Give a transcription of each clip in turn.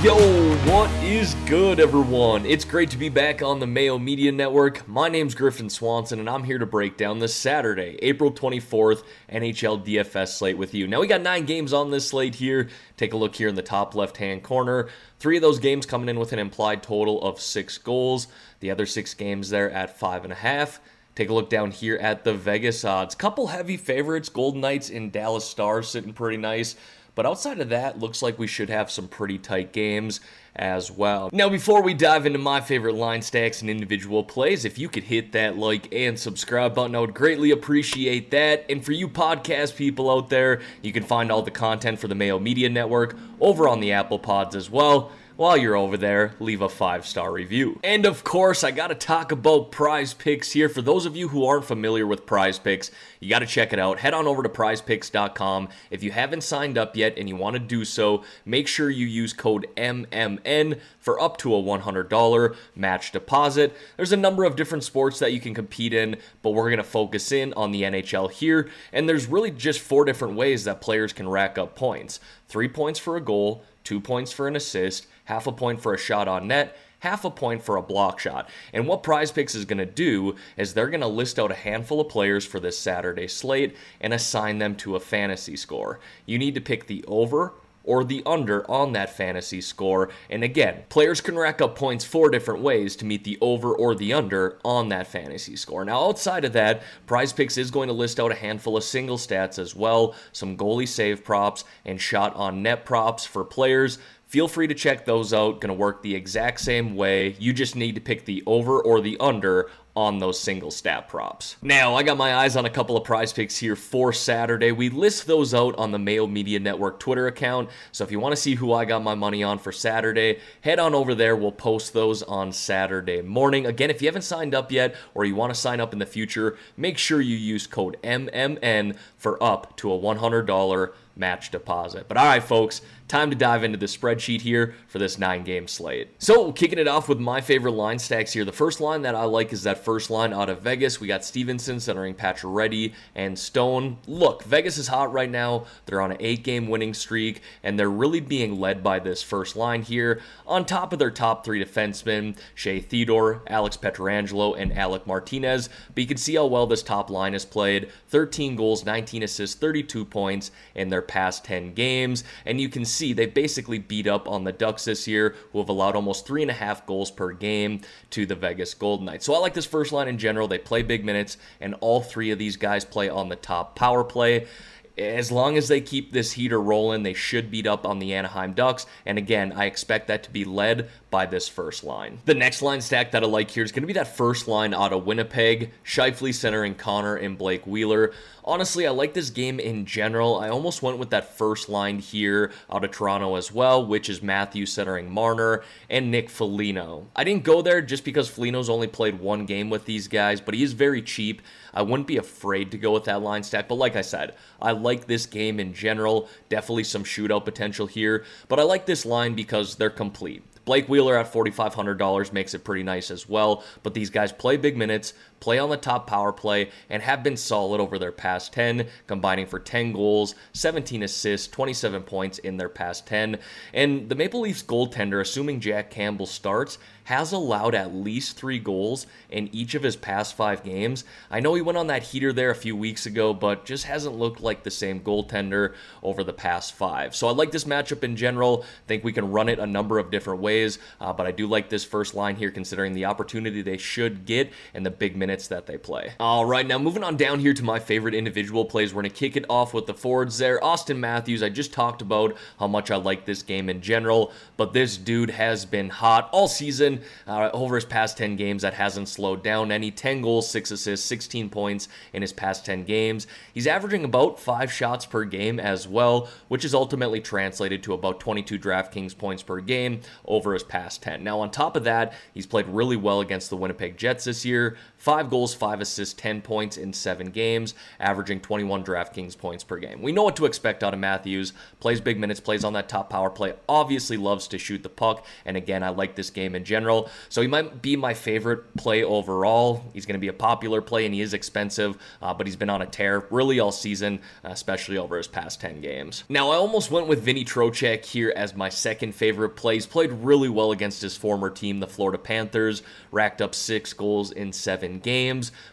Yo, what is good, everyone? It's great to be back on the Mayo Media Network. My name's Griffin Swanson, and I'm here to break down this Saturday, April 24th NHL DFS slate with you. Now, we got nine games on this slate here. Take a look here in the top left hand corner. Three of those games coming in with an implied total of six goals, the other six games there at five and a half. Take a look down here at the Vegas odds. Couple heavy favorites, Golden Knights and Dallas Stars sitting pretty nice. But outside of that, looks like we should have some pretty tight games as well. Now, before we dive into my favorite line stacks and individual plays, if you could hit that like and subscribe button, I would greatly appreciate that. And for you podcast people out there, you can find all the content for the Mayo Media Network over on the Apple Pods as well while you're over there, leave a five star review. And of course, I gotta talk about prize picks here. For those of you who aren't familiar with prize picks, you gotta check it out. Head on over to prizepicks.com. If you haven't signed up yet and you wanna do so, make sure you use code MMN for up to a $100 match deposit. There's a number of different sports that you can compete in, but we're gonna focus in on the NHL here. And there's really just four different ways that players can rack up points three points for a goal, two points for an assist half a point for a shot on net, half a point for a block shot. And what Prize Picks is going to do is they're going to list out a handful of players for this Saturday slate and assign them to a fantasy score. You need to pick the over or the under on that fantasy score. And again, players can rack up points four different ways to meet the over or the under on that fantasy score. Now, outside of that, Prize Picks is going to list out a handful of single stats as well, some goalie save props and shot on net props for players. Feel free to check those out. Going to work the exact same way. You just need to pick the over or the under on those single stat props. Now, I got my eyes on a couple of prize picks here for Saturday. We list those out on the Mayo Media Network Twitter account. So if you want to see who I got my money on for Saturday, head on over there. We'll post those on Saturday morning. Again, if you haven't signed up yet or you want to sign up in the future, make sure you use code MMN for up to a $100 match deposit. But all right, folks, time to dive into the spreadsheet here for this nine game slate. So, kicking it off with my favorite line stacks here. The first line that I like is that first line out of Vegas. We got Stephenson centering Pacioretty and Stone. Look, Vegas is hot right now. They're on an eight game winning streak, and they're really being led by this first line here. On top of their top three defensemen, Shea Theodore, Alex Pietrangelo, and Alec Martinez. But you can see how well this top line has played 13 goals, 19 assists, 32 points in their past 10 games. And you can see they basically beat up on the Ducks this year, who have allowed almost three and a half goals per game to the Vegas Golden Knights. So I like this first line in general. They play big minutes, and all three of these guys play on the top power play as long as they keep this heater rolling, they should beat up on the Anaheim Ducks. And again, I expect that to be led by this first line. The next line stack that I like here is going to be that first line out of Winnipeg, Scheifele centering Connor and Blake Wheeler. Honestly, I like this game in general. I almost went with that first line here out of Toronto as well, which is Matthew centering Marner and Nick Foligno. I didn't go there just because Foligno's only played one game with these guys, but he is very cheap. I wouldn't be afraid to go with that line stack, but like I said, I like this game in general. Definitely some shootout potential here, but I like this line because they're complete. Blake Wheeler at $4,500 makes it pretty nice as well. But these guys play big minutes, play on the top power play, and have been solid over their past 10, combining for 10 goals, 17 assists, 27 points in their past 10. And the Maple Leafs goaltender, assuming Jack Campbell starts, has allowed at least three goals in each of his past five games. I know he went on that heater there a few weeks ago, but just hasn't looked like the same goaltender over the past five. So I like this matchup in general. think we can run it a number of different ways, uh, but I do like this first line here considering the opportunity they should get and the big minutes that they play. All right, now moving on down here to my favorite individual plays. We're going to kick it off with the forwards there. Auston Matthews, I just talked about how much I like this game in general, but this dude has been hot all season. Uh, over his past 10 games, that hasn't slowed down any. 10 goals, 6 assists, 16 points in his past 10 games. He's averaging about 5 shots per game as well, which is ultimately translated to about 22 DraftKings points per game over his past 10. Now, on top of that, he's played really well against the Winnipeg Jets this year. 5 5 goals, 5 assists, 10 points in 7 games, averaging 21 DraftKings points per game. We know what to expect out of Matthews. Plays big minutes, plays on that top power play, obviously loves to shoot the puck, and again, I like this game in general. So he might be my favorite play overall. He's going to be a popular play, and he is expensive, uh, but he's been on a tear really all season, especially over his past 10 games. Now, I almost went with Vinnie Trocheck here as my second favorite play. He's played really well against his former team, the Florida Panthers, racked up six goals in seven games.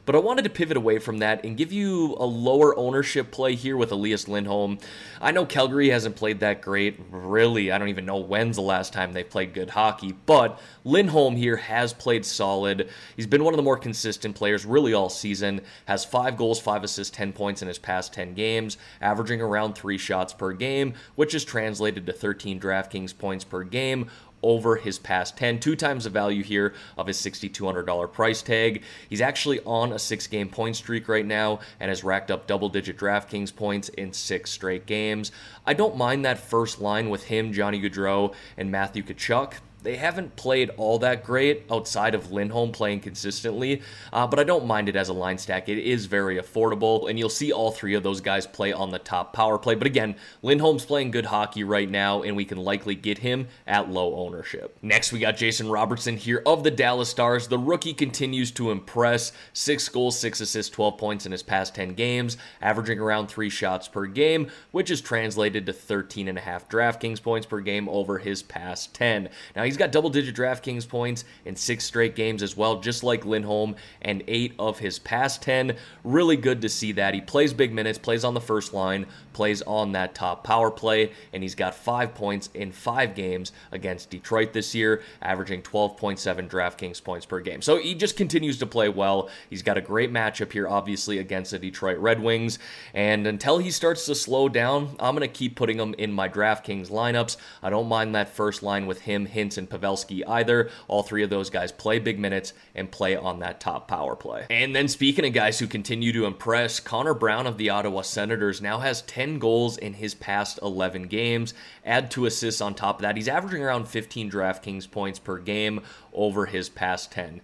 But I wanted to pivot away from that and give you a lower ownership play here with Elias Lindholm. I know Calgary hasn't played that great. Really, I don't even know when's the last time they played good hockey, but Lindholm here has played solid. He's been one of the more consistent players really all season. Has five goals, five assists, 10 points in his past 10 games, averaging around three shots per game, which is translated to 13 DraftKings points per game over his past 10, two times the value here of his $6,200 price tag. He's actually on a six game point streak right now and has racked up double digit DraftKings points in six straight games. I don't mind that first line with him, Johnny Gaudreau, and Matthew Tkachuk they haven't played all that great outside of Lindholm playing consistently, uh, but I don't mind it as a line stack. It is very affordable, and you'll see all three of those guys play on the top power play. But again, Lindholm's playing good hockey right now, and we can likely get him at low ownership. Next, we got Jason Robertson here of the Dallas Stars. The rookie continues to impress. Six goals, six assists, 12 points in his past 10 games, averaging around three shots per game, which is translated to 13 and a half DraftKings points per game over his past 10. Now, he's He's got double digit DraftKings points in six straight games as well, just like Lindholm, and eight of his past 10. Really good to see that. He plays big minutes, plays on the first line, plays on that top power play, and he's got five points in five games against Detroit this year, averaging 12.7 DraftKings points per game. So he just continues to play well. He's got a great matchup here, obviously, against the Detroit Red Wings. And until he starts to slow down, I'm going to keep putting him in my DraftKings lineups. I don't mind that first line with him, Hintz, and and Pavelski either. All three of those guys play big minutes and play on that top power play. And then speaking of guys who continue to impress, Connor Brown of the Ottawa Senators now has 10 goals in his past 11 games. Add two assists on top of that. He's averaging around 15 DraftKings points per game over his past 10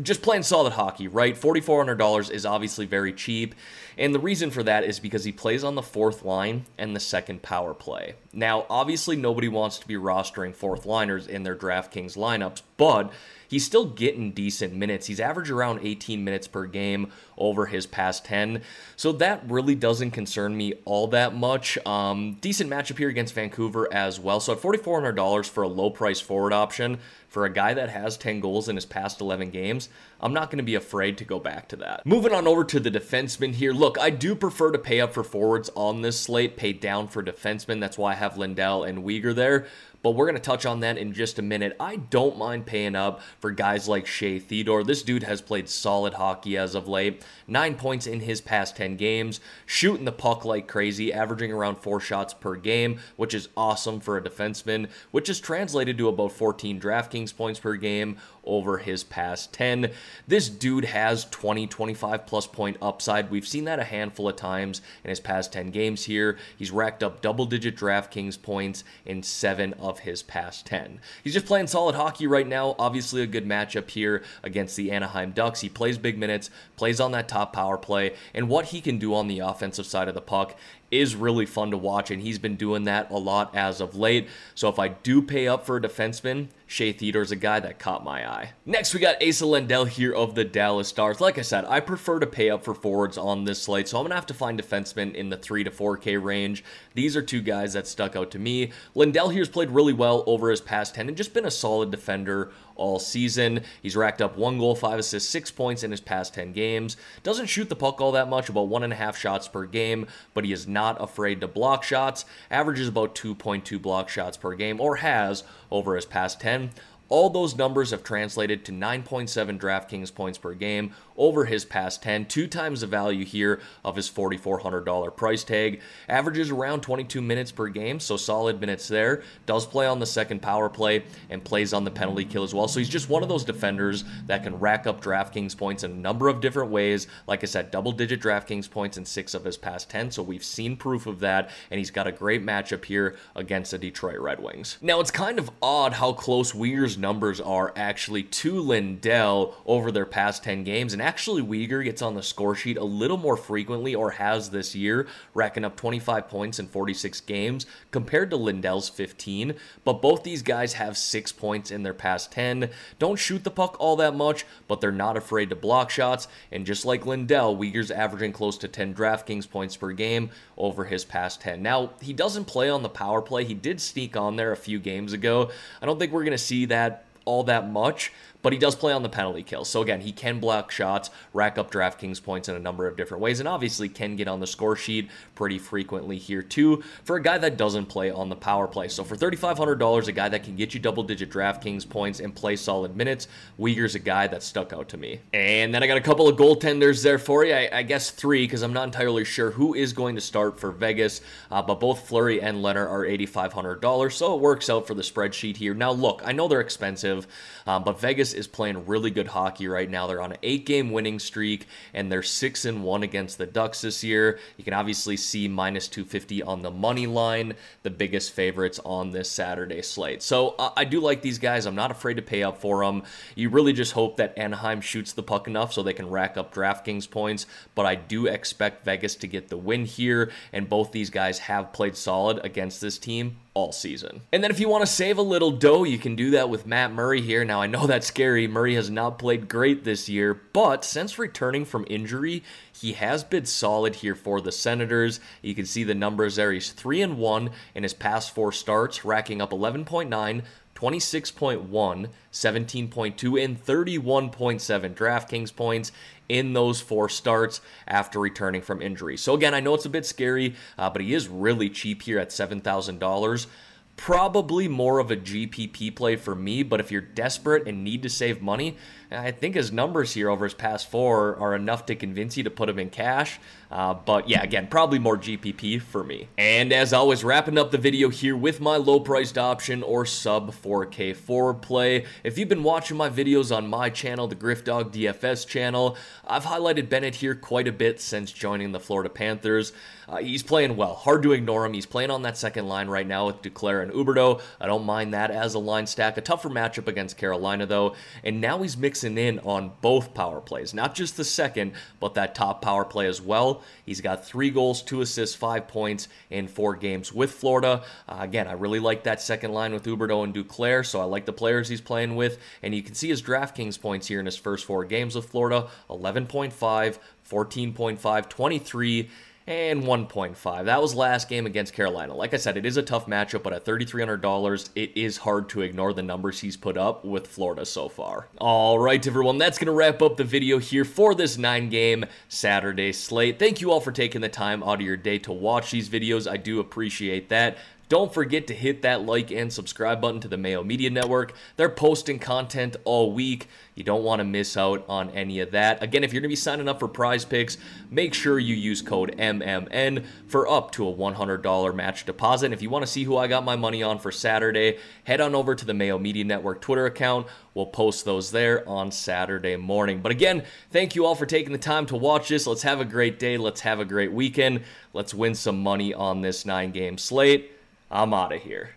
just playing solid hockey, right? $4,400 is obviously very cheap. And the reason for that is because he plays on the fourth line and the second power play. Now, obviously, nobody wants to be rostering fourth liners in their DraftKings lineups, but he's still getting decent minutes. He's averaged around 18 minutes per game over his past 10. So that really doesn't concern me all that much. Um, decent matchup here against Vancouver as well. So at $4,400 for a low price forward option, for a guy that has 10 goals in his past 11 games, I'm not going to be afraid to go back to that. Moving on over to the defenseman here. Look, I do prefer to pay up for forwards on this slate, pay down for defensemen. That's why I have Lindell and Weegar there but we're going to touch on that in just a minute. I don't mind paying up for guys like Shea Theodore. This dude has played solid hockey as of late. Nine points in his past 10 games, shooting the puck like crazy, averaging around four shots per game, which is awesome for a defenseman, which is translated to about 14 DraftKings points per game over his past 10. This dude has 20, 25 plus point upside. We've seen that a handful of times in his past 10 games here. He's racked up double digit DraftKings points in seven of his past 10. He's just playing solid hockey right now. Obviously, a good matchup here against the Anaheim Ducks. He plays big minutes, plays on that top power play, and what he can do on the offensive side of the puck is really fun to watch, and he's been doing that a lot as of late. So if I do pay up for a defenseman, Shea Theodore's a guy that caught my eye. Next, we got Esa Lindell here of the Dallas Stars. Like I said, I prefer to pay up for forwards on this slate, so I'm gonna have to find defensemen in the 3 to 4K range. These are two guys that stuck out to me. Lindell here's played really well over his past 10 and just been a solid defender all season. He's racked up one goal, five assists, six points in his past 10 games. Doesn't shoot the puck all that much, about one and a half shots per game, but he is not afraid to block shots. Averages about 2.2 block shots per game, or has over his past 10. All those numbers have translated to 9.7 DraftKings points per game over his past 10, two times the value here of his $4,400 price tag. Averages around 22 minutes per game, so solid minutes there. Does play on the second power play and plays on the penalty kill as well. So he's just one of those defenders that can rack up DraftKings points in a number of different ways. Like I said, double digit DraftKings points in six of his past 10, so we've seen proof of that, and he's got a great matchup here against the Detroit Red Wings. Now, it's kind of odd how close Weir's numbers are actually to Lindell over their past 10 games. And actually, Weegar gets on the score sheet a little more frequently or has this year, racking up 25 points in 46 games compared to Lindell's 15. But both these guys have six points in their past 10. Don't shoot the puck all that much, but they're not afraid to block shots. And just like Lindell, Weegar's averaging close to 10 DraftKings points per game over his past 10. Now, he doesn't play on the power play. He did sneak on there a few games ago. I don't think we're going to see that all that much, but he does play on the penalty kill. So again, he can block shots, rack up DraftKings points in a number of different ways, and obviously can get on the score sheet pretty frequently here too for a guy that doesn't play on the power play. So for $3,500, a guy that can get you double digit DraftKings points and play solid minutes, Weegar's a guy that stuck out to me. And then I got a couple of goaltenders there for you. I, I guess three, because I'm not entirely sure who is going to start for Vegas, uh, but both Fleury and Lehner are $8,500, so it works out for the spreadsheet here. Now, look, I know they're expensive, um, but Vegas is playing really good hockey right now. They're on an eight game winning streak and they're six and one against the Ducks this year. You can obviously see minus 250 on the money line, the biggest favorites on this Saturday slate. So I do like these guys. I'm not afraid to pay up for them. You really just hope that Anaheim shoots the puck enough so they can rack up DraftKings points, but I do expect Vegas to get the win here, and both these guys have played solid against this team all season. And then if you want to save a little dough, you can do that with Matt Murray here. Now, I know that's scary. Murray has not played great this year, but since returning from injury, he has been solid here for the Senators. You can see the numbers there. He's 3 and 1 in his past 4 starts, racking up 11.9 26.1, 17.2, and 31.7 DraftKings points in those four starts after returning from injury. So, again, I know it's a bit scary, uh, but he is really cheap here at $7,000 probably more of a GPP play for me, but if you're desperate and need to save money, I think his numbers here over his past four are enough to convince you to put him in cash. Uh, but yeah, again, probably more GPP for me. And as always, wrapping up the video here with my low priced option or sub 4K forward play. If you've been watching my videos on my channel, the Griffdog DFS channel, I've highlighted Bennett here quite a bit since joining the Florida Panthers. Uh, he's playing well, hard to ignore him. He's playing on that second line right now with Duclair and Huberdeau. I don't mind that as a line stack. A tougher matchup against Carolina though, and now he's mixing in on both power plays, not just the second, but that top power play as well. He's got three goals, two assists, five points in four games with Florida. Uh, again, I really like that second line with Huberdeau and Duclair, so I like the players he's playing with. And you can see his DraftKings points here in his first four games with Florida 11.5, 14.5, 23 and 1.5. That was last game against Carolina. Like I said, it is a tough matchup, but at $3,300, it is hard to ignore the numbers he's put up with Florida so far. All right, everyone, that's going to wrap up the video here for this nine game Saturday slate. Thank you all for taking the time out of your day to watch these videos. I do appreciate that. Don't forget to hit that like and subscribe button to the Mayo Media Network. They're posting content all week. You don't want to miss out on any of that. Again, if you're going to be signing up for prize picks, make sure you use code MMN for up to a $100 match deposit. And if you want to see who I got my money on for Saturday, head on over to the Mayo Media Network Twitter account. We'll post those there on Saturday morning. But again, thank you all for taking the time to watch this. Let's have a great day. Let's have a great weekend. Let's win some money on this nine game slate. I'm out of here.